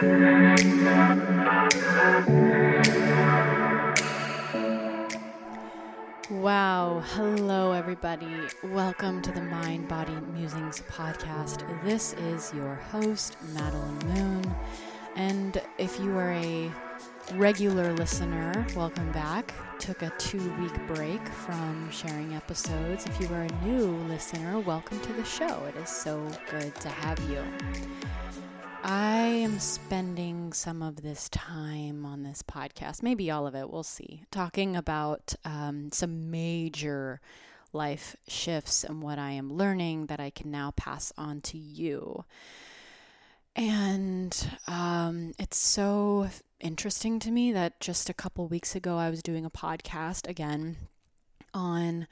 Wow. Hello, everybody. Welcome to the Mind Body Musings podcast. This is your host, Madelyn Moon. And if you are a regular listener, welcome back. Took a two week break from sharing episodes. If you are a new listener, welcome to the show. It is so good to have you. I am spending some of this time on this podcast, maybe all of it, we'll see, talking about um, some major life shifts and what I am learning that I can now pass on to you. And um, it's so interesting to me that just a couple weeks ago I was doing a podcast again on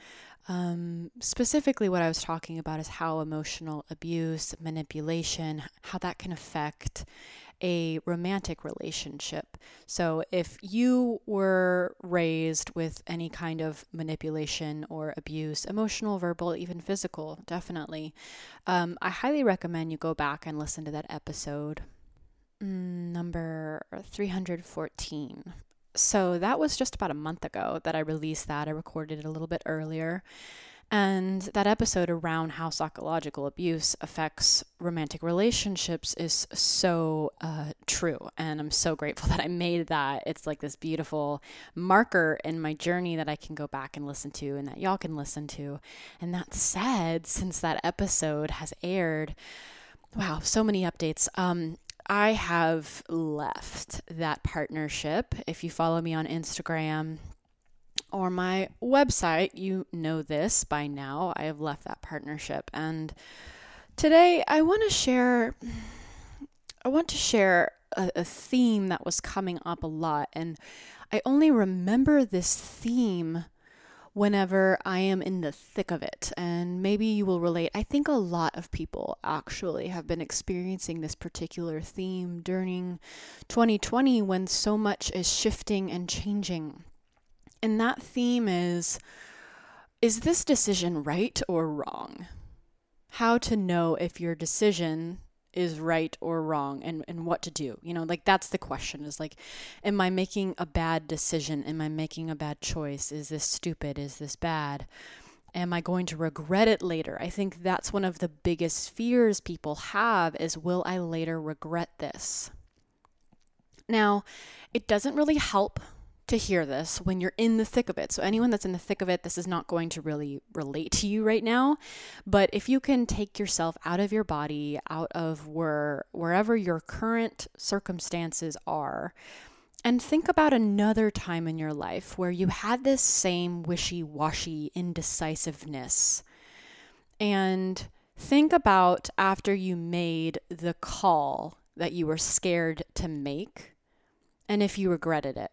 um, specifically, what I was talking about is how emotional abuse, manipulation, how that can affect a romantic relationship. So, if you were raised with any kind of manipulation or abuse, emotional, verbal, even physical, definitely, um, I highly recommend you go back and listen to that episode. Mm, number 314 so that was just about a month ago that I released that. I recorded it a little bit earlier. And that episode around how psychological abuse affects romantic relationships is so uh, true. And I'm so grateful that I made that. It's like this beautiful marker in my journey that I can go back and listen to and that y'all can listen to. And that said, since that episode has aired, wow, so many updates. Um, I have left that partnership. If you follow me on Instagram or my website, you know this by now. I have left that partnership. And today I want to share I want to share a, a theme that was coming up a lot and I only remember this theme whenever I am in the thick of it. And maybe you will relate. I think a lot of people actually have been experiencing this particular theme during 2020 when so much is shifting and changing. And that theme is is this decision right or wrong? How to know if your decision is right or wrong and, and what to do. You know, like that's the question is like, am I making a bad decision? Am I making a bad choice? Is this stupid? Is this bad? Am I going to regret it later? I think that's one of the biggest fears people have is will I later regret this? Now, it doesn't really help to hear this when you're in the thick of it. So, anyone that's in the thick of it, this is not going to really relate to you right now. But if you can take yourself out of your body, out of where wherever your current circumstances are, and think about another time in your life where you had this same wishy washy indecisiveness. And think about after you made the call that you were scared to make and if you regretted it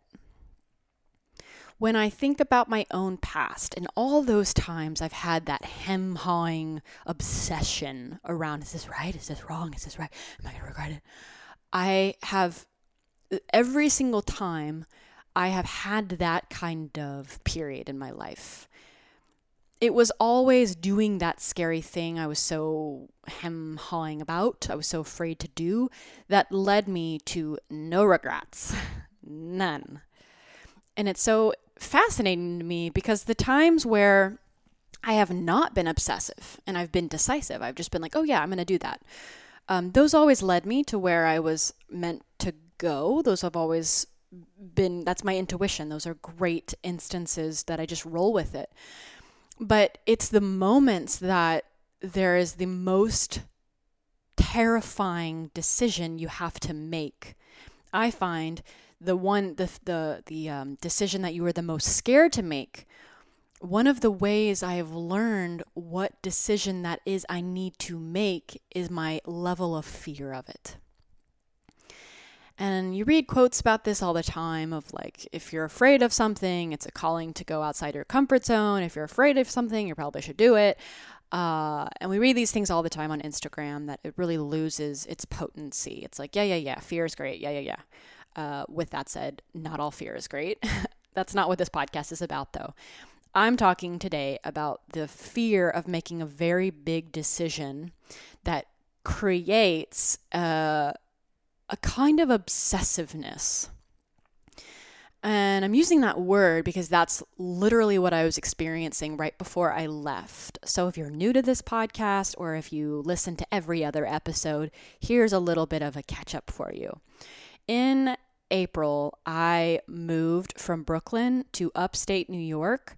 when I think about my own past and all those times I've had that hem hawing obsession around is this right? Is this wrong? Is this right? Am I going to regret it? I have every single time I have had that kind of period in my life. It was always doing that scary thing I was so hem hawing about, I was so afraid to do, that led me to no regrets. None. And it's so fascinating to me because the times where I have not been obsessive and I've been decisive, I've just been like, oh yeah, I'm going to do that. um, those always led me to where I was meant to go. Those have always been, that's my intuition. Those are great instances that I just roll with it. But it's the moments that there is the most terrifying decision you have to make. I find the one the the the um, decision that you are the most scared to make one of the ways I have learned what decision that is I need to make is my level of fear of it. And you read quotes about this all the time of like, if you're afraid of something, it's a calling to go outside your comfort zone. If you're afraid of something, you probably should do it. Uh, and we read these things all the time on Instagram that it really loses its potency. It's like, yeah, yeah, yeah, fear is great. Yeah, yeah, yeah. Uh, with that said, not all fear is great. That's not what this podcast is about, though. I'm talking today about the fear of making a very big decision that creates a, a kind of obsessiveness. And I'm using that word because that's literally what I was experiencing right before I left. So if you're new to this podcast or if you listen to every other episode, here's a little bit of a catch up for you. In April, I moved from Brooklyn to upstate New York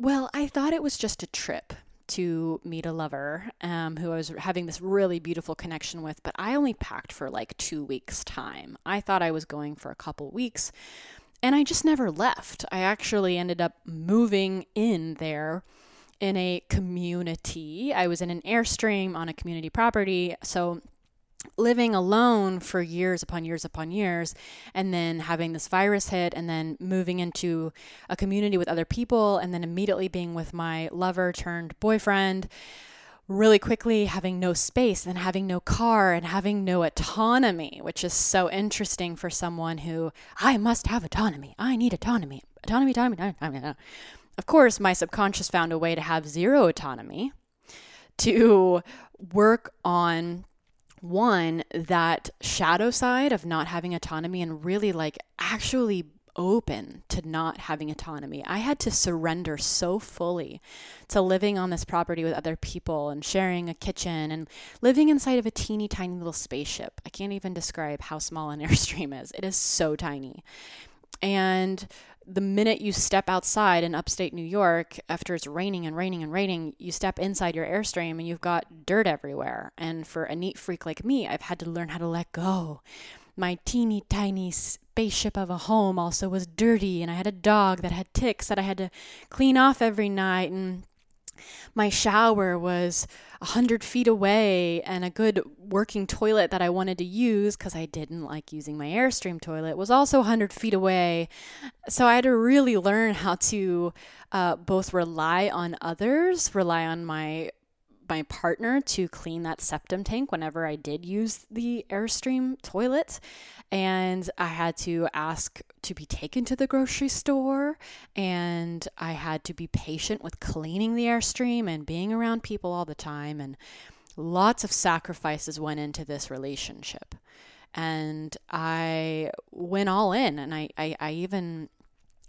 well, I thought it was just a trip to meet a lover um, who I was having this really beautiful connection with, but I only packed for like two weeks' time. I thought I was going for a couple weeks, and I just never left. I actually ended up moving in there in a community. I was in an Airstream on a community property, so living alone for years upon years upon years and then having this virus hit and then moving into a community with other people and then immediately being with my lover turned boyfriend really quickly having no space and having no car and having no autonomy which is so interesting for someone who I must have autonomy I need autonomy autonomy autonomy autonomy, autonomy. of course my subconscious found a way to have zero autonomy to work on one that shadow side of not having autonomy and really like actually open to not having autonomy. I had to surrender so fully to living on this property with other people and sharing a kitchen and living inside of a teeny tiny little spaceship. I can't even describe how small an Airstream is. It is so tiny. And the minute you step outside in upstate New York, after it's raining and raining and raining, you step inside your Airstream and you've got dirt everywhere. And for a neat freak like me, I've had to learn how to let go. My teeny tiny spaceship of a home also was dirty, and I had a dog that had ticks that I had to clean off every night. And my shower was a hundred feet away and a good working toilet that I wanted to use because I didn't like using my Airstream toilet was also a hundred feet away. So I had to really learn how to uh, both rely on others, rely on my my partner to clean that septum tank whenever I did use the Airstream toilet. And I had to ask to be taken to the grocery store. And I had to be patient with cleaning the Airstream and being around people all the time. And lots of sacrifices went into this relationship. And I went all in. And I, I, I even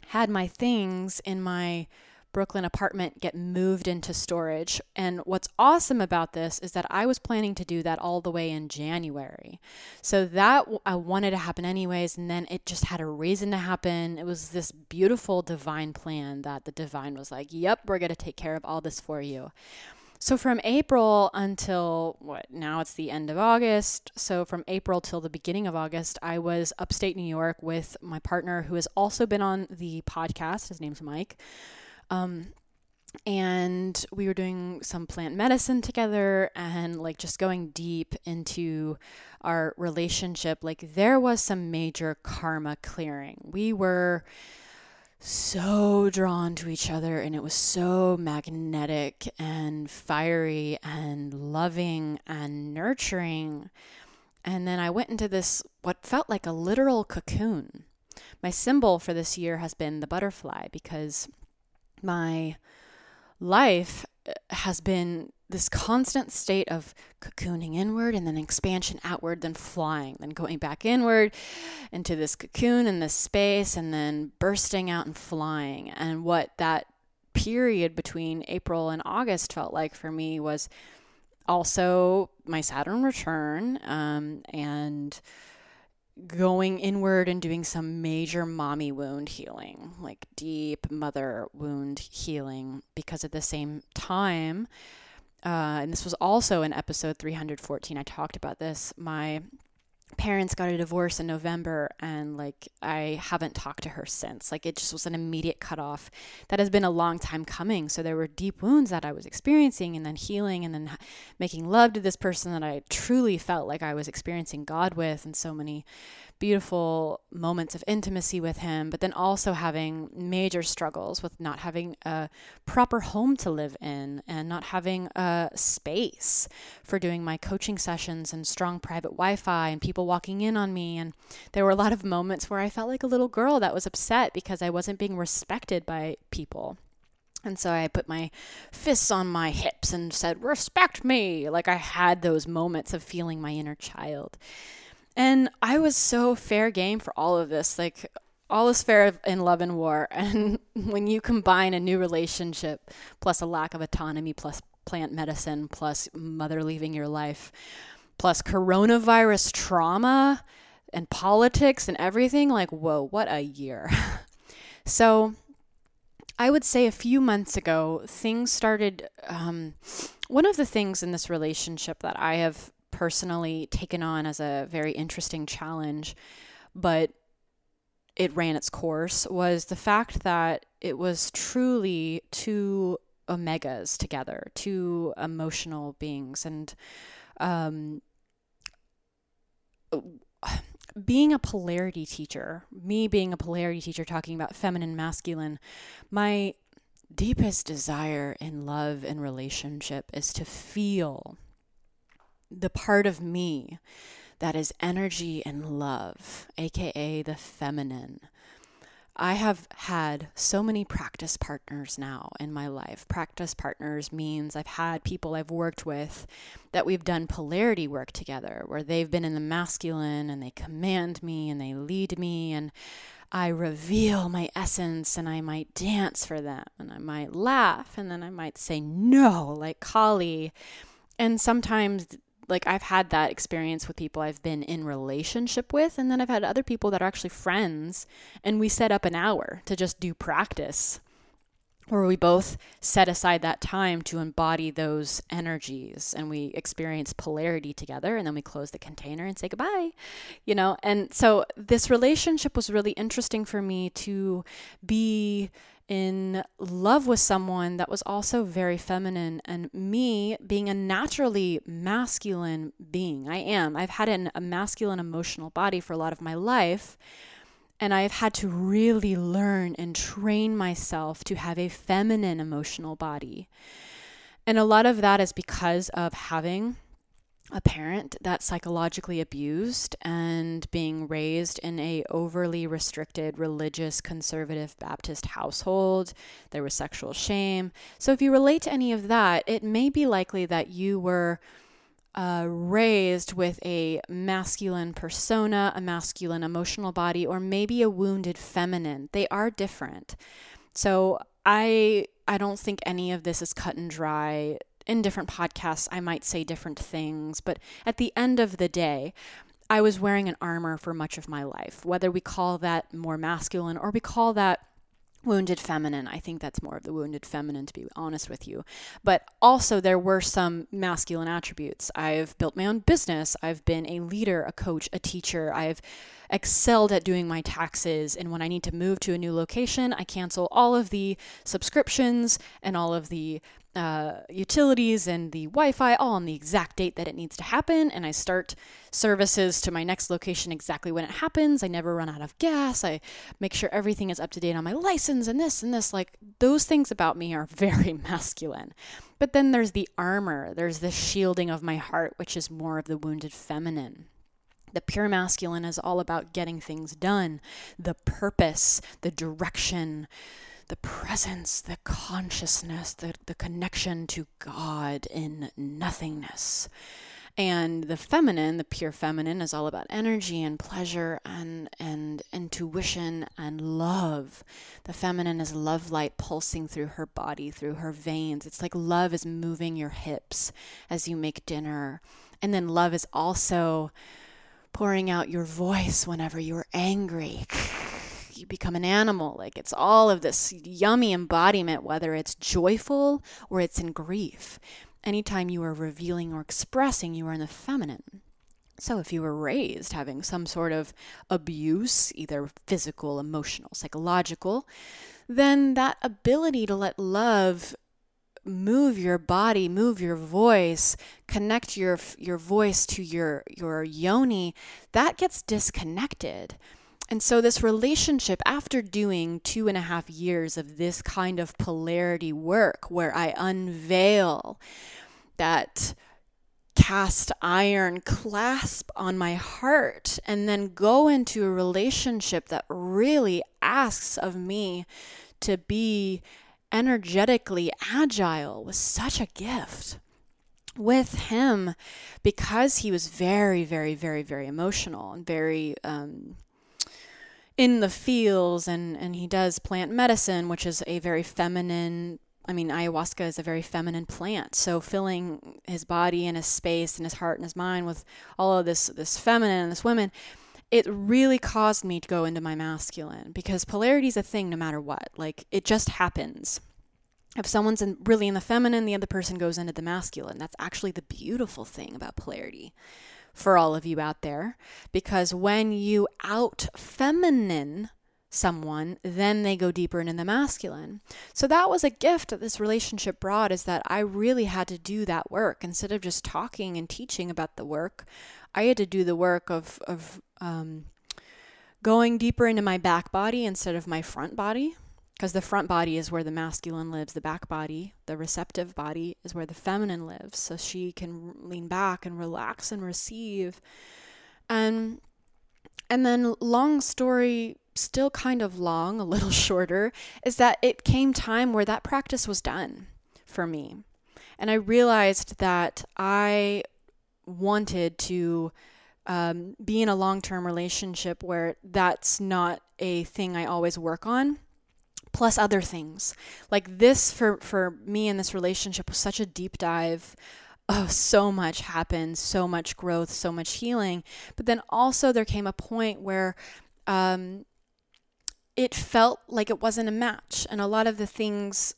had my things in my Brooklyn apartment get moved into storage. And what's awesome about this is that I was planning to do that all the way in January. So that I wanted to happen anyways. And then it just had a reason to happen. It was this beautiful divine plan that the divine was like, yep, we're going to take care of all this for you. So from April until what now it's the end of August. So from April till the beginning of August, I was upstate New York with my partner who has also been on the podcast. His name's Mike. Um, and we were doing some plant medicine together and like just going deep into our relationship. Like there was some major karma clearing. We were so drawn to each other and it was so magnetic and fiery and loving and nurturing. And then i went into this what felt like a literal cocoon. My symbol for this year has been the butterfly because my life uh, has been this constant state of cocooning inward and then expansion outward, then flying, then going back inward into this cocoon and this space, and then bursting out and flying. And what that period between April and August felt like for me was also my Saturn return um, and going inward and doing some major mommy wound healing, like deep mother wound healing, because at the same time, uh, and this was also in episode 314, I talked about this. My parents got a divorce in November and like I haven't talked to her since. Like it just was an immediate cutoff that has been a long time coming. So there were deep wounds that I was experiencing and then healing and then making love to this person that I truly felt like I was experiencing God with and so many beautiful moments of intimacy with him, but then also having major struggles with not having a proper home to live in and not having a space for doing my coaching sessions and strong private Wi Fi and people walking in on me. And there were a lot of moments where I felt like a little girl that was upset because I wasn't being respected by people. And so I put my fists on my hips and said, Respect me. Like I had those moments of feeling my inner child. And I was so fair game for all of this. Like, all is fair in love and war. And when you combine a new relationship plus a lack of autonomy, plus plant medicine, plus mother leaving your life, plus coronavirus trauma and politics and everything, like, whoa, what a year. so, I would say a few months ago, things started. Um, one of the things in this relationship that I have personally taken on as a very interesting challenge, but it ran its course was the fact that it was truly two omegas together, two emotional beings. And um, being a polarity teacher, me being a polarity teacher, talking about feminine, masculine, my deepest desire in love and relationship is to feel the part of me that is energy and love, aka the feminine. I have had so many practice partners now in my life. Practice partners means I've had people I've worked with that we've done polarity work together, where they've been in the masculine and they command me and they lead me, and I reveal my essence and I might dance for them and I might laugh and then I might say no, like Kali. And sometimes like I've had that experience with people I've been in relationship with and then I've had other people that are actually friends and we set up an hour to just do practice where we both set aside that time to embody those energies and we experience polarity together and then we close the container and say goodbye you know? And so this relationship was really interesting for me to be in love with someone that was also very feminine and me being a naturally masculine being. I am. I've had an, a masculine emotional body for a lot of my life. And I've had to really learn and train myself to have a feminine emotional body. And a lot of that is because of having a parent that's psychologically abused and being raised in a overly restricted religious conservative baptist household. There was sexual shame. So if you relate to any of that it may be likely that you were uh, raised with a masculine persona a masculine emotional body or maybe a wounded feminine. They are different. So i i don't think any of this is cut and dry in different podcasts, I might say different things, but at the end of the day, I was wearing an armor for much of my life. Whether we call that more masculine or we call that wounded feminine. I think that's more of the wounded feminine, to be honest with you. But also, there were some masculine attributes. I've built my own business. I've been a leader, a coach, a teacher. I've excelled at doing my taxes. And when I need to move to a new location, I cancel all of the subscriptions and all of the uh, utilities and the Wi Fi all on the exact date that it needs to happen. And I start services to my next location exactly when it happens. I never run out of gas. I make sure everything is up to date on my license and this and this. Like those things about me are very masculine. But then there's the armor, there's the shielding of my heart, which is more of the wounded feminine. The pure masculine is all about getting things done, the purpose, the direction, the presence, the consciousness, the, the connection to God in nothingness. And the feminine, the pure feminine, is all about energy and pleasure and, and intuition and love. The feminine is love light pulsing through her body, through her veins. It's like love is moving your hips as you make dinner. And then love is also pouring out your voice whenever you're angry. You become an animal. Like it's all of this yummy embodiment, whether it's joyful or it's in grief. Anytime you are revealing or expressing, you are in the feminine. So, if you were raised having some sort of abuse, either physical, emotional, psychological, then that ability to let love move your body, move your voice, connect your your voice to your your yoni, that gets disconnected. And so, this relationship, after doing two and a half years of this kind of polarity work, where I unveil that cast iron clasp on my heart, and then go into a relationship that really asks of me to be energetically agile was such a gift with him because he was very, very, very, very emotional and very um, in the fields. And, and he does plant medicine, which is a very feminine. I mean, ayahuasca is a very feminine plant. So filling his body and his space and his heart and his mind with all of this this feminine and this women it really caused me to go into my masculine because polarity is a thing no matter what. Like it just happens. If someone's in, really in the feminine, the other person goes into the masculine. That's actually the beautiful thing about polarity for all of you out there. Because when you out feminine someone, then they go deeper into the masculine. So that was a gift that this relationship brought is that I really had to do that work. Instead of just talking and teaching about the work, I had to do the work of, of um, going deeper into my back body instead of my front body. Because the front body is where the masculine lives, the back body, the receptive body, is where the feminine lives. So she can lean back and relax and receive. And and then long story still kind of long, a little shorter, is that it came time where that practice was done for me. And I realized that I wanted to um, be in a long term relationship where that's not a thing I always work on. Plus other things like this for for me in this relationship was such a deep dive oh, so much happened, so much growth, so much healing. But then also there came a point where um, it felt like it wasn't a match. And a lot of the things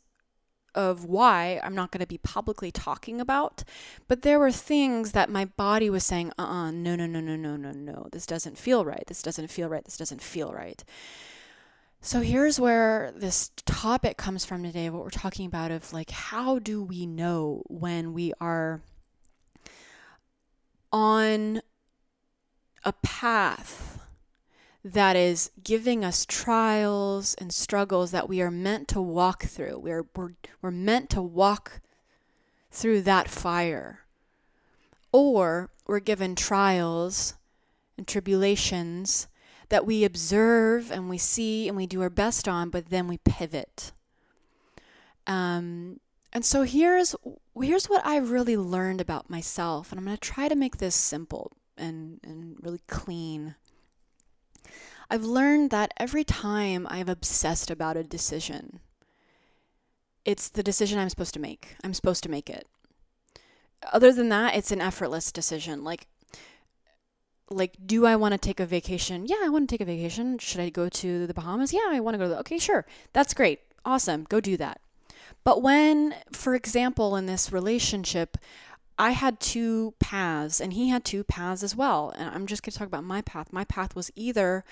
of why I'm not going to be publicly talking about, but there were things that my body was saying, uh uh-uh, uh no, no, no, no, no, no, no, this doesn't feel right. This doesn't feel right. This doesn't feel right. So here's where this topic comes from today, what we're talking about of like, how do we know when we are on a path that is giving us trials and struggles that we are meant to walk through. We're, we're, we're meant to walk through that fire. Or we're given trials and tribulations that we observe and we see and we do our best on, but then we pivot. Um, and so here's here's what I've really learned about myself, and I'm going to try to make this simple and and really clean. I've learned that every time I've obsessed about a decision, it's the decision I'm supposed to make. I'm supposed to make it. Other than that, it's an effortless decision. Like, like, do I want to take a vacation? Yeah, I want to take a vacation. Should I go to the Bahamas? Yeah, I want to go to the. Okay, sure. That's great. Awesome. Go do that. But when, for example, in this relationship, I had two paths and he had two paths as well. And I'm just going to talk about my path. My path was either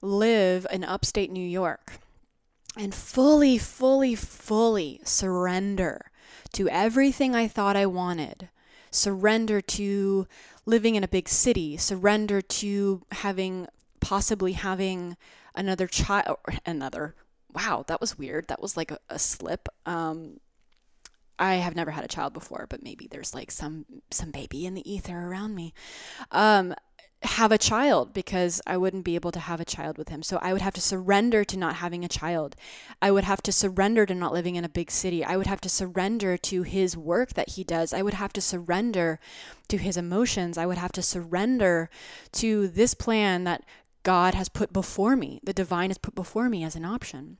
live in upstate New York and fully, fully, fully surrender to everything I thought I wanted, surrender to living in a big city, surrender to having possibly having another child, another. Wow, that was weird. That was like a, a slip. Um, I have never had a child before, but maybe there's like some some baby in the ether around me. Um, have a child because I wouldn't be able to have a child with him. So I would have to surrender to not having a child. I would have to surrender to not living in a big city. I would have to surrender to his work that he does. I would have to surrender to his emotions. I would have to surrender to this plan that God has put before me, the divine has put before me as an option.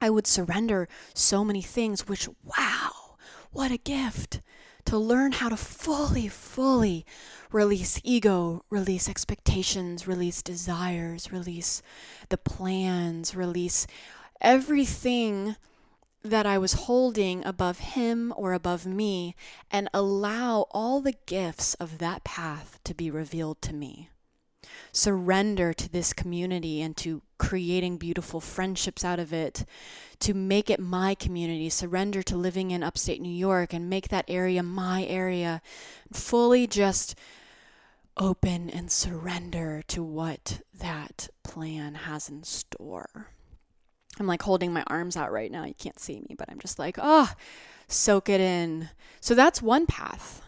I would surrender so many things, which, wow, what a gift to learn how to fully, fully release ego, release expectations, release desires, release the plans, release everything that I was holding above him or above me, and allow all the gifts of that path to be revealed to me. Surrender to this community and to creating beautiful friendships out of it, to make it my community, surrender to living in upstate New York and make that area my area, fully just open and surrender to what that plan has in store. I'm like holding my arms out right now. You can't see me, but I'm just like, oh, soak it in. So that's one path.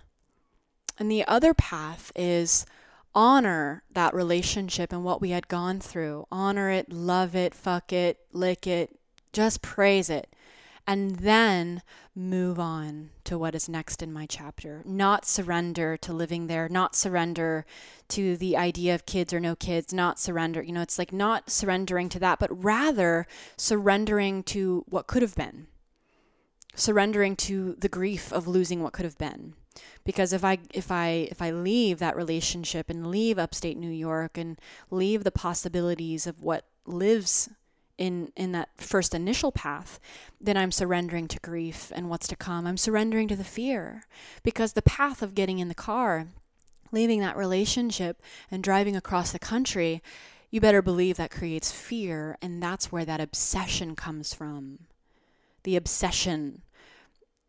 And the other path is honor that relationship and what we had gone through. Honor it, love it, fuck it, lick it, just praise it. And then move on to what is next in my chapter. Not surrender to living there, not surrender to the idea of kids or no kids, not surrender. You know, it's like not surrendering to that, but rather surrendering to what could have been, surrendering to the grief of losing what could have been because if i if i if i leave that relationship and leave upstate new york and leave the possibilities of what lives in in that first initial path then i'm surrendering to grief and what's to come. I'm surrendering to the fear. Because the path of getting in the car leaving that relationship and driving across the country you better believe that creates fear and that's where that obsession comes from. The obsession.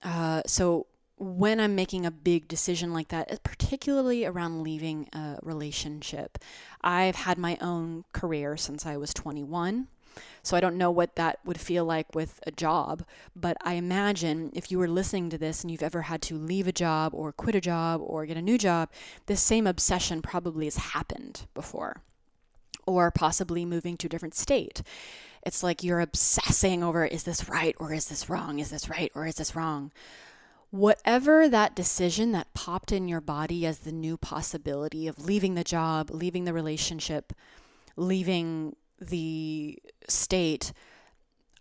Uh, so when I'm making a big decision like that, uh, particularly around leaving a relationship, I've had my own career since I was 21. So I don't know what that would feel like with a job, but I imagine if you were listening to this and you've ever had to leave a job or quit a job or get a new job, this same obsession probably has happened before. Or possibly moving to a different state. It's like you're obsessing over is this right or is this wrong? Is this right or is this wrong? Whatever that decision that popped in your body as the new possibility of leaving the job, leaving the relationship, leaving the state,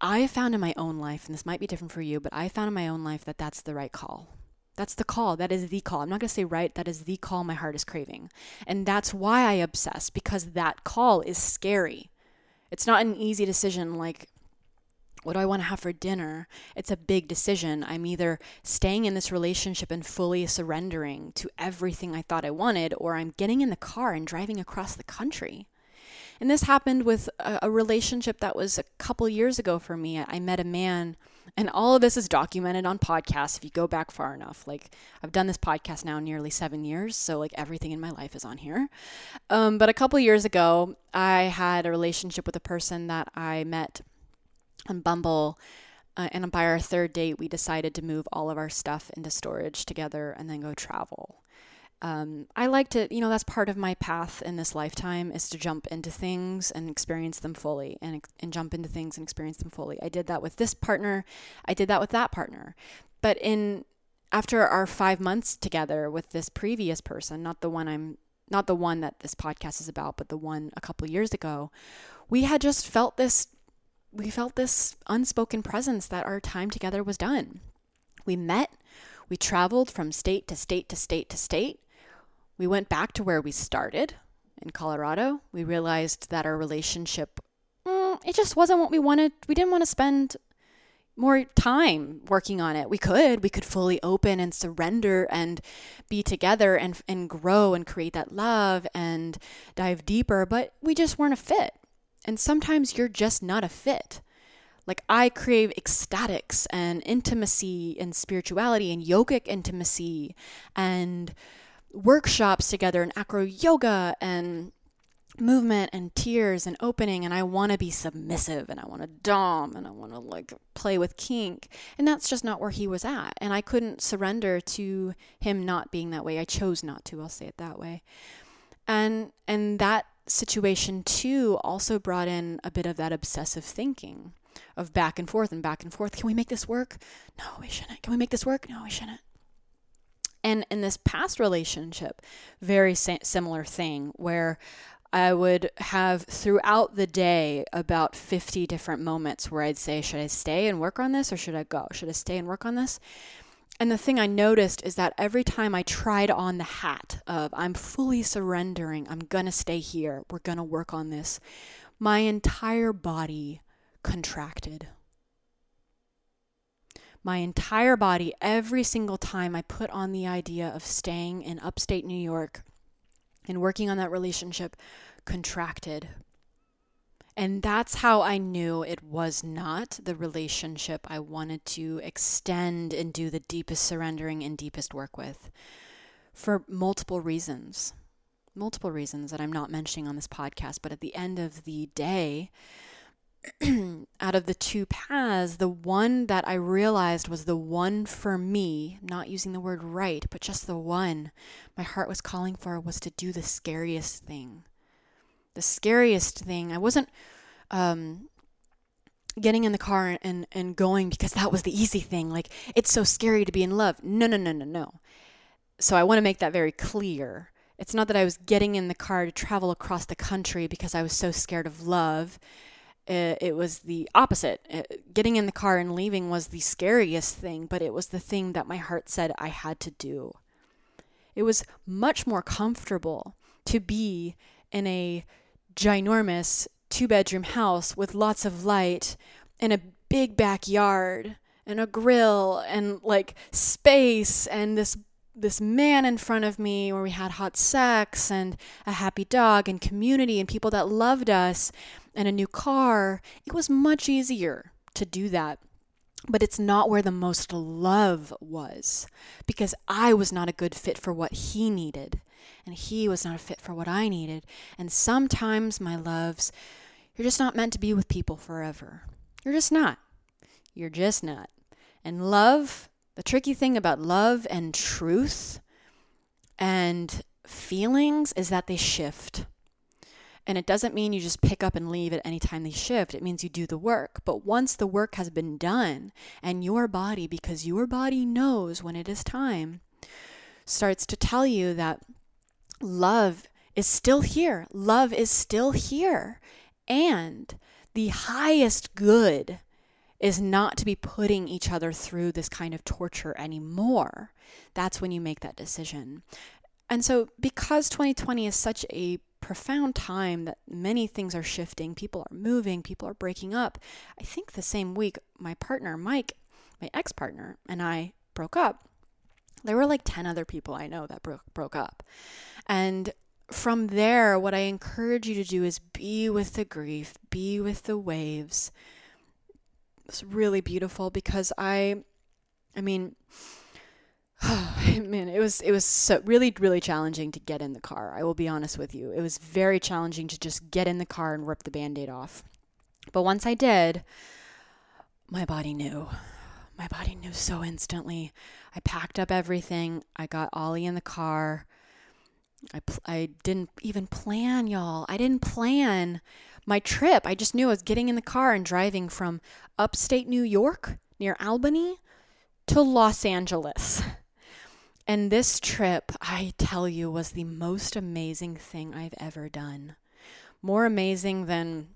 I found in my own life, and this might be different for you, but I found in my own life that that's the right call. That's the call. That is the call. I'm not going to say right. That is the call my heart is craving. And that's why I obsess, because that call is scary. It's not an easy decision like what do I want to have for dinner? It's a big decision. I'm either staying in this relationship and fully surrendering to everything I thought I wanted, or I'm getting in the car and driving across the country. And this happened with a, a relationship that was a couple years ago for me. I met a man, and all of this is documented on podcasts if you go back far enough. Like, I've done this podcast now nearly seven years, so like everything in my life is on here. Um, but a couple years ago, I had a relationship with a person that I met on Bumble. Uh, and by our third date, we decided to move all of our stuff into storage together and then go travel. Um, I like to, you know, that's part of my path in this lifetime is to jump into things and experience them fully and, and jump into things and experience them fully. I did that with this partner. I did that with that partner. But in, after our five months together with this previous person, not the one I'm, not the one that this podcast is about, but the one a couple years ago, we had just felt this we felt this unspoken presence that our time together was done. We met, we traveled from state to state to state to state. We went back to where we started in Colorado. We realized that our relationship, mm, it just wasn't what we wanted. We didn't want to spend more time working on it. We could, we could fully open and surrender and be together and and grow and create that love and dive deeper, but we just weren't a fit. And sometimes you're just not a fit. Like I crave ecstatics and intimacy and spirituality and yogic intimacy and workshops together and acro yoga and movement and tears and opening and I want to be submissive and I want to dom and I want to like play with kink and that's just not where he was at and I couldn't surrender to him not being that way. I chose not to, I'll say it that way. And and that situation too also brought in a bit of that obsessive thinking of back and forth and back and forth. Can we make this work? No, we shouldn't. Can we make this work? No, we shouldn't. And in this past relationship, very similar thing where I would have throughout the day about 50 different moments where I'd say, Should I stay and work on this or should I go? Should I stay and work on this? And the thing I noticed is that every time I tried on the hat of I'm fully surrendering, I'm going to stay here, we're going to work on this, my entire body contracted. My entire body, every single time I put on the idea of staying in upstate New York and working on that relationship, contracted. And that's how I knew it was not the relationship I wanted to extend and do the deepest surrendering and deepest work with for multiple reasons. Multiple reasons that I'm not mentioning on this podcast. But at the end of the day, out of the two paths, the one that I realized was the one for me, not using the word right, but just the one my heart was calling for was to do the scariest thing the scariest thing. I wasn't um, getting in the car and, and going because that was the easy thing. Like, it's so scary to be in love. No, no, no, no, no. So I want to make that very clear. It's not that I was getting in the car to travel across the country because I was so scared of love. It, was the opposite. It, getting in the car and leaving was the scariest thing, but it was the thing that my heart said I had to do. It was much more comfortable to be in a ginormous two bedroom house with lots of light and a big backyard and a grill and like space and this this man in front of me where we had hot sex and a happy dog and community and people that loved us and a new car. It was much easier to do that but it's not where the most love was because I was not a good fit for what he needed and he was not a fit for what I needed. And sometimes, my loves, you're just not meant to be with people forever. You're just not. You're just not. And love, the tricky thing about love and truth and feelings is that they shift. And it doesn't mean you just pick up and leave at any time they shift. It means you do the work. But once the work has been done, and your body, because your body knows when it is time, starts to tell you that love is still here. Love is still here. And the highest good is not to be putting each other through this kind of torture anymore. That's when you make that decision. And so, because 2020 is such a profound time that many things are shifting, people are moving, people are breaking up, I think the same week my partner, Mike, my ex partner, and I broke up. There were like 10 other people I know that broke, broke up. And from there, what I encourage you to do is be with the grief, be with the waves. It's really beautiful because I, I mean, man, it was it was so really really challenging to get in the car. I will be honest with you. It was very challenging to just get in the car and rip the band-aid off. But once I did, my body knew. My body knew so instantly. I packed up everything. I got Ollie in the car. I, pl- I didn't even plan, y'all. I didn't plan my trip. I just knew I was getting in the car and driving from upstate New York near Albany to Los Angeles. And this trip, I tell you, was the most amazing thing I've ever done. More amazing than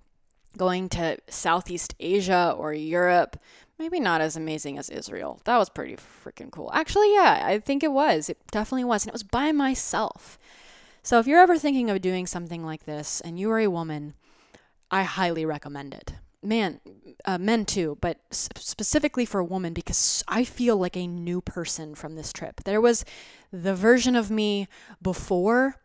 going to Southeast Asia or Europe. Maybe not as amazing as Israel. That was pretty freaking cool. Actually, yeah, I think it was. It definitely was. And it was by myself. So if you're ever thinking of doing something like this and you are a woman, I highly recommend it. Man, uh, men too, but specifically for a woman because I feel like a new person from this trip. There was the version of me before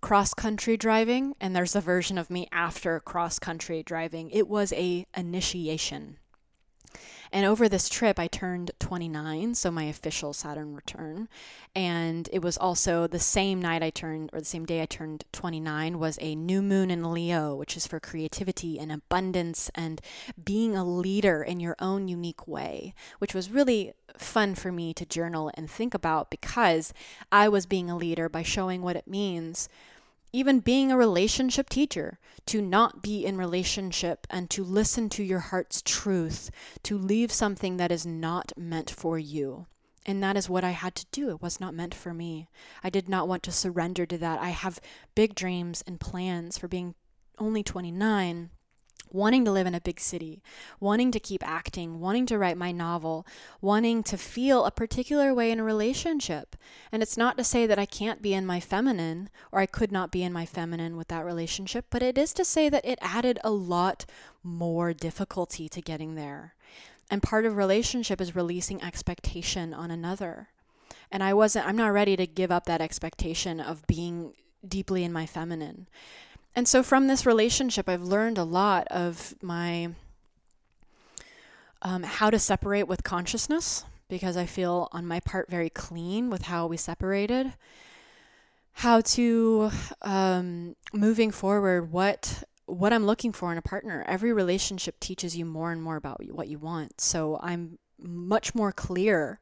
cross country driving and there's a version of me after cross country driving. It was a initiation. And over this trip, I turned 29, so my official Saturn return. And it was also the same night I turned, or the same day I turned 29, was a new moon in Leo, which is for creativity and abundance and being a leader in your own unique way, which was really fun for me to journal and think about because I was being a leader by showing what it means even being a relationship teacher, to not be in relationship and to listen to your heart's truth, to leave something that is not meant for you. And that is what I had to do. It was not meant for me. I did not want to surrender to that. I have big dreams and plans for being only 29 wanting to live in a big city, wanting to keep acting, wanting to write my novel, wanting to feel a particular way in a relationship. And it's not to say that I can't be in my feminine or I could not be in my feminine with that relationship, but it is to say that it added a lot more difficulty to getting there. And part of relationship is releasing expectation on another. And I wasn't I'm not ready to give up that expectation of being deeply in my feminine. And so from this relationship, I've learned a lot of my um, how to separate with consciousness because I feel on my part very clean with how we separated. How to um, moving forward, what what I'm looking for in a partner. Every relationship teaches you more and more about what you want. So I'm much more clear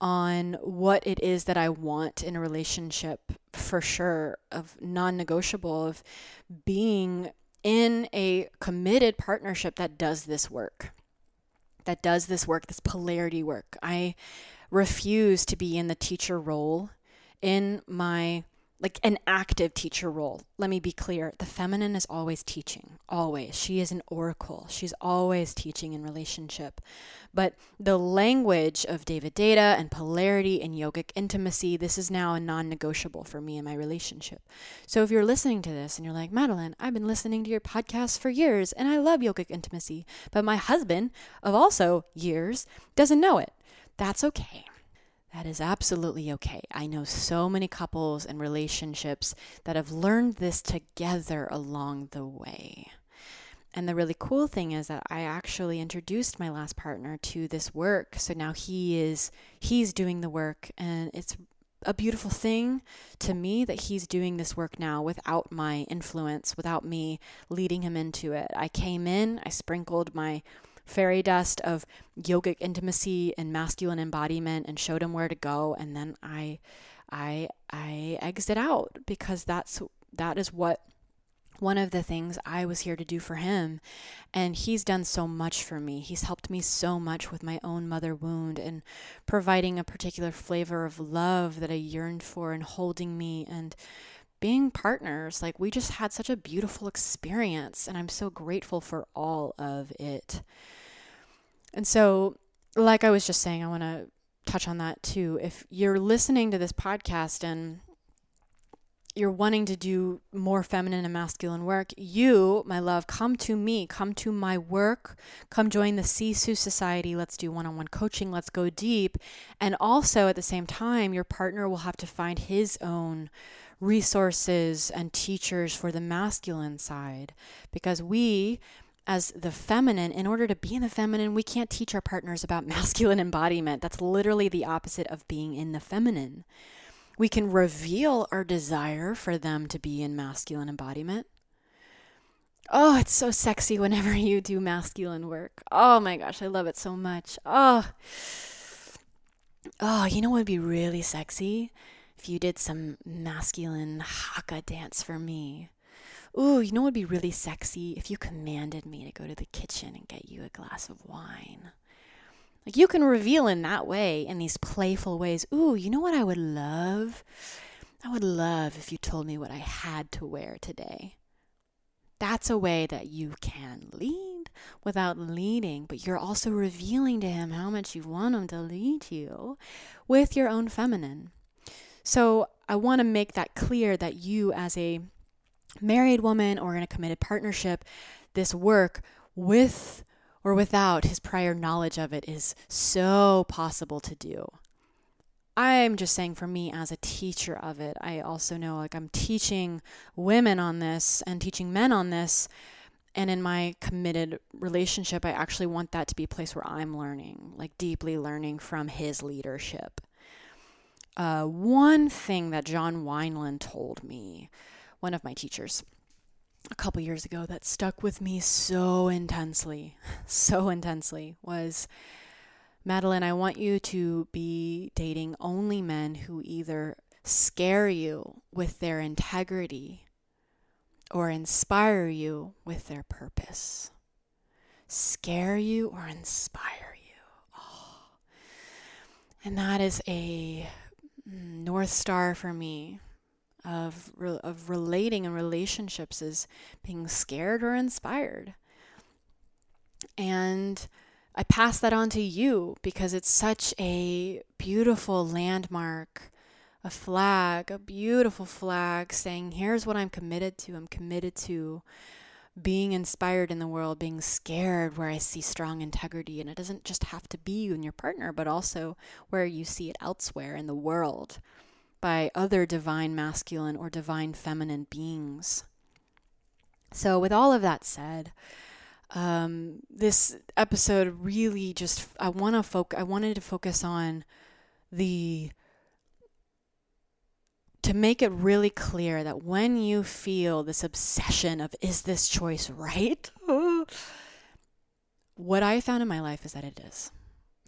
on what it is that I want in a relationship for sure of non-negotiable of being in a committed partnership that does this work that does this work this polarity work. I refuse to be in the teacher role in my like an active teacher role. Let me be clear. The feminine is always teaching, always. She is an oracle. She's always teaching in relationship. But the language of David Deida and polarity and yogic intimacy, this is now a non negotiable for me in my relationship. So if you're listening to this and you're like, Madelyn, I've been listening to your podcast for years and I love yogic intimacy, but my husband of also years doesn't know it, that's okay that is absolutely okay. I know so many couples and relationships that have learned this together along the way. And the really cool thing is that I actually introduced my last partner to this work. So now he is he's doing the work and it's a beautiful thing to me that he's doing this work now without my influence, without me leading him into it. I came in, I sprinkled my fairy dust of yogic intimacy and masculine embodiment and showed him where to go and then I I I exit out because that's that is what one of the things I was here to do for him. And he's done so much for me. He's helped me so much with my own mother wound and providing a particular flavor of love that I yearned for and holding me and being partners. Like, we just had such a beautiful experience. And I'm so grateful for all of it. And so, like I was just saying, I want to touch on that too. If you're listening to this podcast and you're wanting to do more feminine and masculine work, you, my love, come to me, come to my work, come join the Sisu Society. Let's do one on one coaching, let's go deep. And also at the same time, your partner will have to find his own resources and teachers for the masculine side because we as the feminine, in order to be in the feminine, we can't teach our partners about masculine embodiment. That's literally the opposite of being in the feminine. We can reveal our desire for them to be in masculine embodiment. Oh, it's so sexy whenever you do masculine work. Oh my gosh, I love it so much. Oh, oh, you know what would be really sexy? If you did some masculine haka dance for me. Ooh, you know what would be really sexy? If you commanded me to go to the kitchen and get you a glass of wine. Like you can reveal in that way, in these playful ways. Ooh, you know what I would love? I would love if you told me what I had to wear today. That's a way that you can lead without leading, but you're also revealing to him how much you want him to lead you with your own feminine. So I want to make that clear that you, as a married woman or in a committed partnership, this work with or without his prior knowledge of it is so possible to do. I'm just saying for me as a teacher of it, I also know like I'm teaching women on this and teaching men on this. And in my committed relationship, I actually want that to be a place where I'm learning, like deeply learning from his leadership. Uh, one thing that John Wineland told me one of my teachers a couple years ago that stuck with me so intensely, so intensely was Madelyn, I want you to be dating only men who either scare you with their integrity or inspire you with their purpose? Scare you or inspire you? Oh. And that is a mm, North Star for me of, of relating and relationships is being scared or inspired. And I pass that on to you because it's such a beautiful landmark, a flag, a beautiful flag saying, here's what I'm committed to. I'm committed to being inspired in the world, being scared where I see strong integrity. And it doesn't just have to be you and your partner, but also where you see it elsewhere in the world by other divine masculine or divine feminine beings. So, with all of that said, um, this episode really just I want to focus. I wanted to focus on the to make it really clear that when you feel this obsession of is this choice right, what I found in my life is that it is.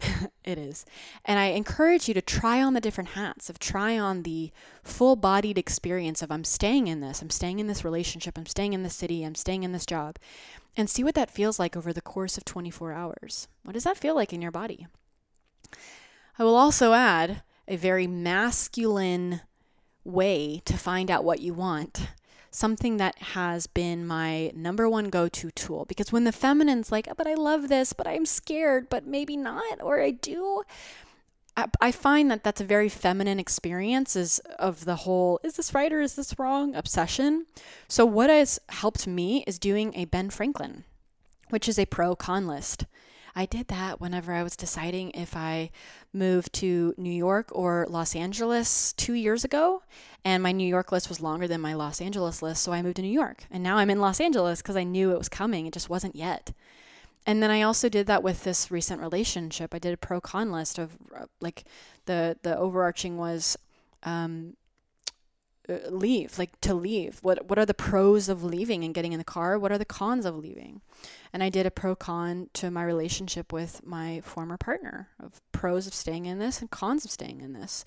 it is. And I encourage you to try on the different hats, of try on the full bodied experience of I'm staying in this, I'm staying in this relationship, I'm staying in this city, I'm staying in this job, and see what that feels like over the course of 24 hours. What does that feel like in your body? I will also add a very masculine way to find out what you want something that has been my number one go to tool. Because when the feminine's like, oh, but I love this, but I'm scared, but maybe not, or I do. I find that that's a very feminine experience is of the whole is this right or is this wrong obsession. So what has helped me is doing a Ben Franklin, which is a pro con list. I did that whenever I was deciding if I moved to New York or Los Angeles two years ago. And my New York list was longer than my Los Angeles list. So I moved to New York. And now I'm in Los Angeles because I knew it was coming. It just wasn't yet. And then I also did that with this recent relationship. I did a pro con list of uh, like the the overarching was um, leave, like to leave. What what are the pros of leaving and getting in the car? What are the cons of leaving? And I did a pro con to my relationship with my former partner of pros of staying in this and cons of staying in this.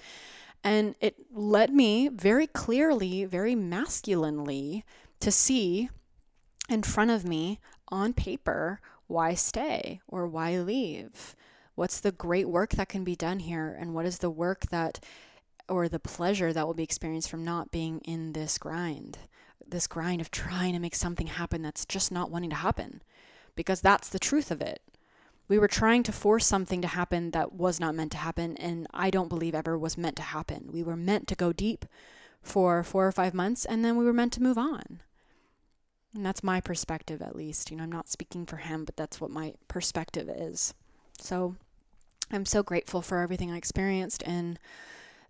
And it led me very clearly, very masculinely to see in front of me on paper why stay or why leave. What's the great work that can be done here? And what is the work that or the pleasure that will be experienced from not being in this grind, this grind of trying to make something happen that's just not wanting to happen, because that's the truth of it. We were trying to force something to happen that was not meant to happen, and I don't believe ever was meant to happen. We were meant to go deep for four or five months, and then we were meant to move on. And that's my perspective, at least. You know, I'm not speaking for him, but that's what my perspective is. So I'm so grateful for everything I experienced and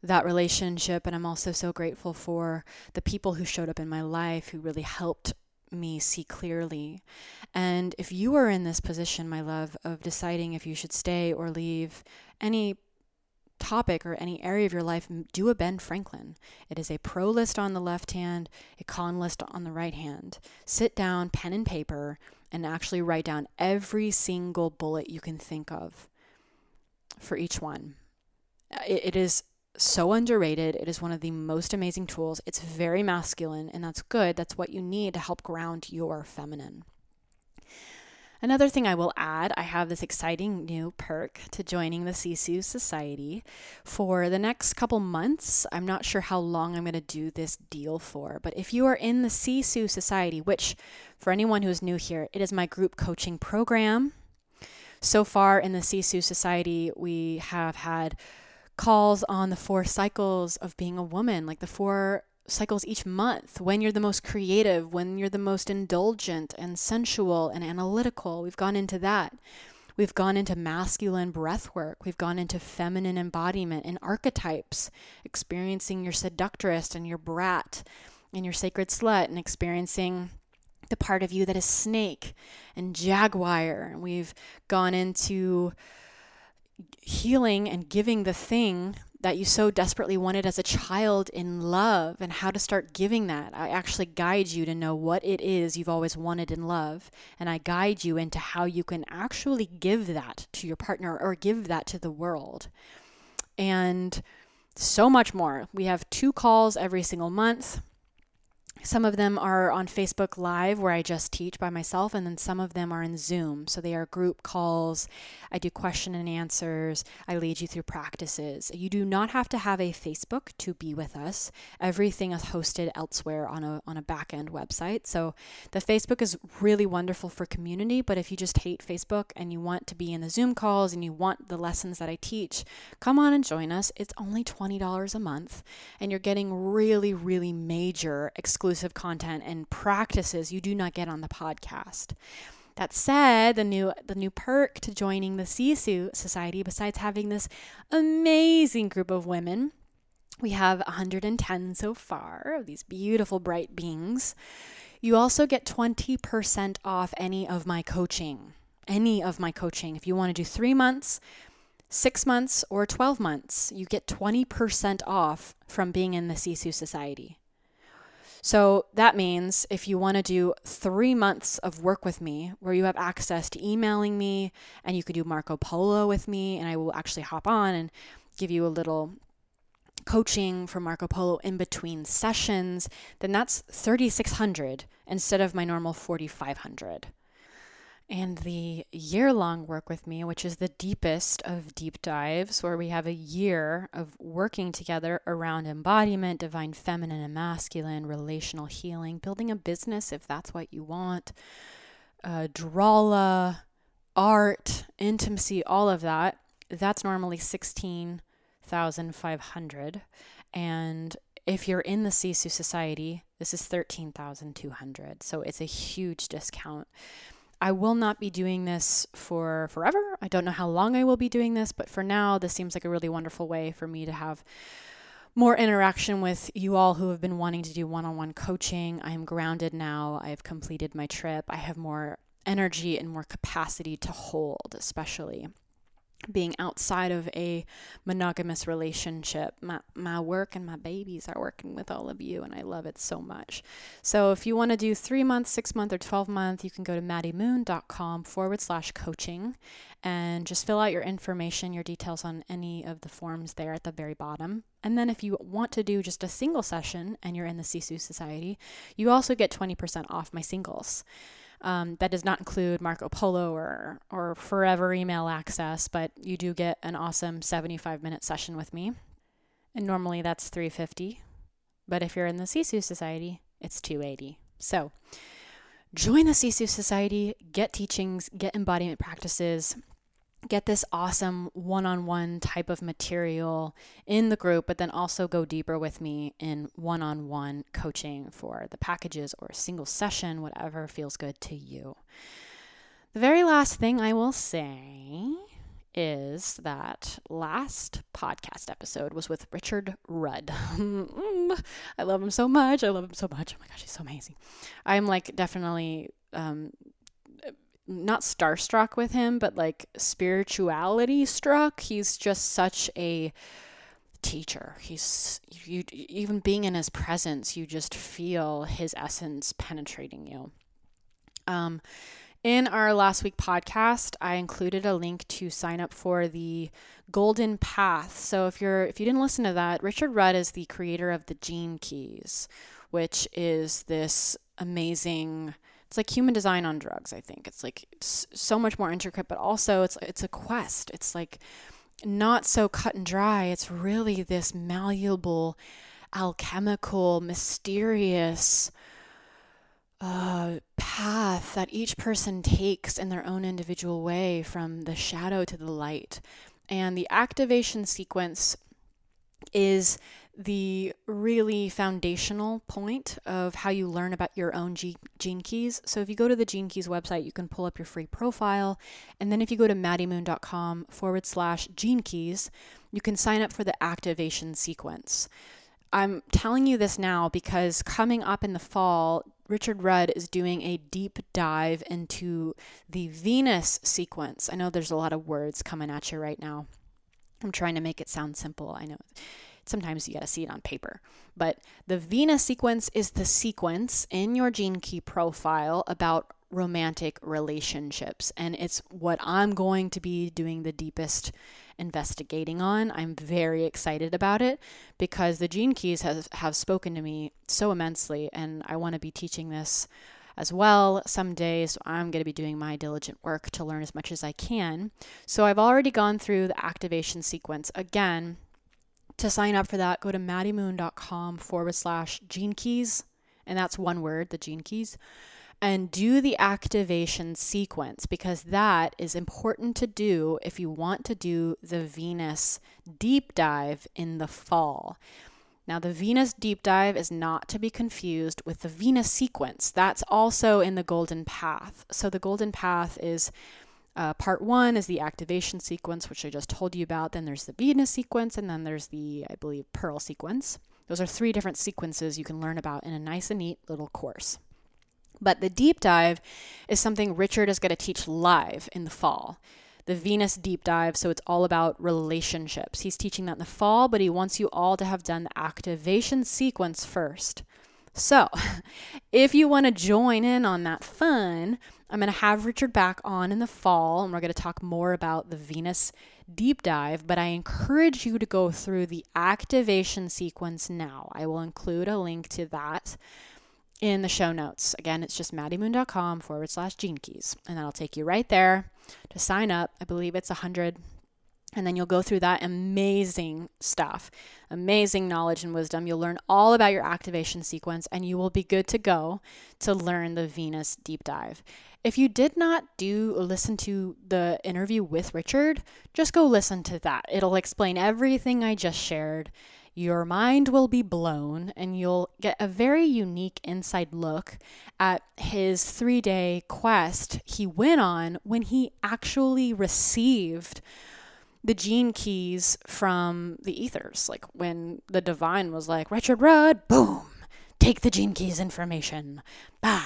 that relationship. And I'm also so grateful for the people who showed up in my life who really helped me see clearly. And if you are in this position, my love, of deciding if you should stay or leave any topic or any area of your life, do a Ben Franklin. It is a pro list on the left hand, a con list on the right hand. Sit down, pen and paper, and actually write down every single bullet you can think of for each one. it, it is so underrated. It is one of the most amazing tools. It's very masculine, and that's good. That's what you need to help ground your feminine. Another thing I will add I have this exciting new perk to joining the Sisu Society for the next couple months. I'm not sure how long I'm going to do this deal for, but if you are in the Sisu Society, which for anyone who is new here, it is my group coaching program. So far in the Sisu Society, we have had calls on the four cycles of being a woman, like the four cycles each month, when you're the most creative, when you're the most indulgent and sensual and analytical. We've gone into that. We've gone into masculine breath work. We've gone into feminine embodiment and archetypes, experiencing your seductress and your brat and your sacred slut, and experiencing the part of you that is snake and jaguar. And we've gone into healing and giving the thing that you so desperately wanted as a child in love and how to start giving that. I actually guide you to know what it is you've always wanted in love. And I guide you into how you can actually give that to your partner or give that to the world. And so much more. We have two calls every single month. Some of them are on Facebook Live where I just teach by myself, and then some of them are in Zoom. So they are group calls. I do question and answers. I lead you through practices. You do not have to have a Facebook to be with us. Everything is hosted elsewhere on a on a back end website. So the Facebook is really wonderful for community. But if you just hate Facebook and you want to be in the Zoom calls and you want the lessons that I teach, come on and join us. It's only twenty dollars a month, and you're getting really really major exclusive exclusive content and practices you do not get on the podcast. That said, the new the new perk to joining the Sisu Society, besides having this amazing group of women, we have 110 so far of these beautiful bright beings. You also get 20% off any of my coaching. Any of my coaching. If you want to do three months, six months, or 12 months, you get 20% off from being in the Sisu Society. So that means if you want to do three months of work with me, where you have access to emailing me and you could do Marco Polo with me, and I will actually hop on and give you a little coaching for Marco Polo in between sessions, then that's 3600 instead of my normal 4500 and the year long work with me, which is the deepest of deep dives, where we have a year of working together around embodiment, divine feminine and masculine, relational healing, building a business if that's what you want, uh, drawla, art, intimacy, all of that. That's normally 16,500. And if you're in the Sisu Society, this is 13,200. So it's a huge discount. I will not be doing this for forever. I don't know how long I will be doing this, but for now, this seems like a really wonderful way for me to have more interaction with you all who have been wanting to do one on one coaching. I am grounded now. I have completed my trip. I have more energy and more capacity to hold, especially being outside of a monogamous relationship. My, my work and my babies are working with all of you, and I love it so much. So, if you want to do three months, six month, or 12 month, you can go to maddiemoon.com forward slash coaching and just fill out your information, your details on any of the forms there at the very bottom. And then, if you want to do just a single session and you're in the Sisu Society, you also get 20% off my singles. Um, that does not include Marco Polo or, or forever email access, but you do get an awesome 75 minute session with me. And normally that's 350. But if you're in the Sisu Society, it's 280. So join the Sisu Society, get teachings, get embodiment practices, get this awesome one on one type of material in the group, but then also go deeper with me in one on one coaching for the packages or a single session, whatever feels good to you. The very last thing I will say is that last podcast episode was with Richard Rudd. I love him so much. I love him so much. Oh my gosh, he's so amazing. I'm like definitely um, not starstruck with him, but like spirituality struck. He's just such a teacher. He's you even being in his presence, you just feel his essence penetrating you. Um in our last week podcast, I included a link to sign up for the Golden Path. So if you're if you didn't listen to that, Richard Rudd is the creator of the Gene Keys, which is this amazing it's like human design on drugs i think. It's like it's so much more intricate but also it's it's a quest. It's like not so cut and dry. It's really this malleable alchemical mysterious uh, path that each person takes in their own individual way from the shadow to the light. And the activation sequence is the really foundational point of how you learn about your own gene keys. So if you go to the Gene Keys website, you can pull up your free profile. And then if you go to maddiemoon.com forward slash gene keys, you can sign up for the activation sequence. I'm telling you this now because coming up in the fall, Richard Rudd is doing a deep dive into the Venus sequence. I know there's a lot of words coming at you right now. I'm trying to make it sound simple. I know sometimes you got to see it on paper. But the Venus sequence is the sequence in your gene key profile about romantic relationships. And it's what I'm going to be doing the deepest investigating on. I'm very excited about it because the Gene Keys has, have spoken to me so immensely, and I want to be teaching this as well someday. So I'm going to be doing my diligent work to learn as much as I can. So I've already gone through the activation sequence. Again, to sign up for that, go to maddiemoon.com forward slash gene keys. And that's one word, the gene keys. And do the activation sequence because that is important to do if you want to do the Venus deep dive in the fall. Now, the Venus deep dive is not to be confused with the Venus sequence. That's also in the Golden Path. So, the Golden Path is uh, part one is the activation sequence, which I just told you about. Then there's the Venus sequence, and then there's the, I believe, Pearl sequence. Those are three different sequences you can learn about in a nice and neat little course. But the deep dive is something Richard is going to teach live in the fall. The Venus deep dive, so it's all about relationships. He's teaching that in the fall, but he wants you all to have done the activation sequence first. So, if you want to join in on that fun, I'm going to have Richard back on in the fall and we're going to talk more about the Venus deep dive. But I encourage you to go through the activation sequence now. I will include a link to that in the show notes. Again, it's just maddiemoon.com forward slash gene keys. And that'll take you right there to sign up. I believe it's a hundred and then you'll go through that amazing stuff, amazing knowledge and wisdom. You'll learn all about your activation sequence and you will be good to go to learn the Venus deep dive. If you did not do listen to the interview with Richard, just go listen to that. It'll explain everything I just shared. Your mind will be blown and you'll get a very unique inside look at his three day quest he went on when he actually received the gene keys from the ethers. Like when the divine was like, Richard Rudd, boom, take the gene keys information. Bah.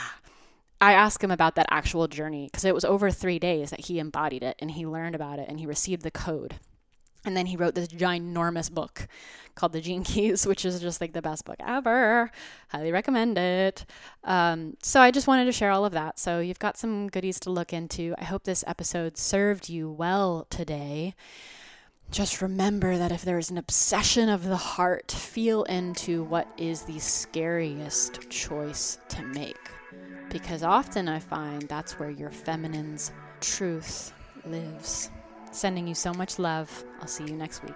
I asked him about that actual journey because it was over three days that he embodied it and he learned about it and he received the code. And then he wrote this ginormous book called The Gene Keys, which is just like the best book ever. Highly recommend it. Um, so I just wanted to share all of that. So you've got some goodies to look into. I hope this episode served you well today. Just remember that if there is an obsession of the heart, feel into what is the scariest choice to make because often I find that's where your feminine's truth lives. Sending you so much love. I'll see you next week.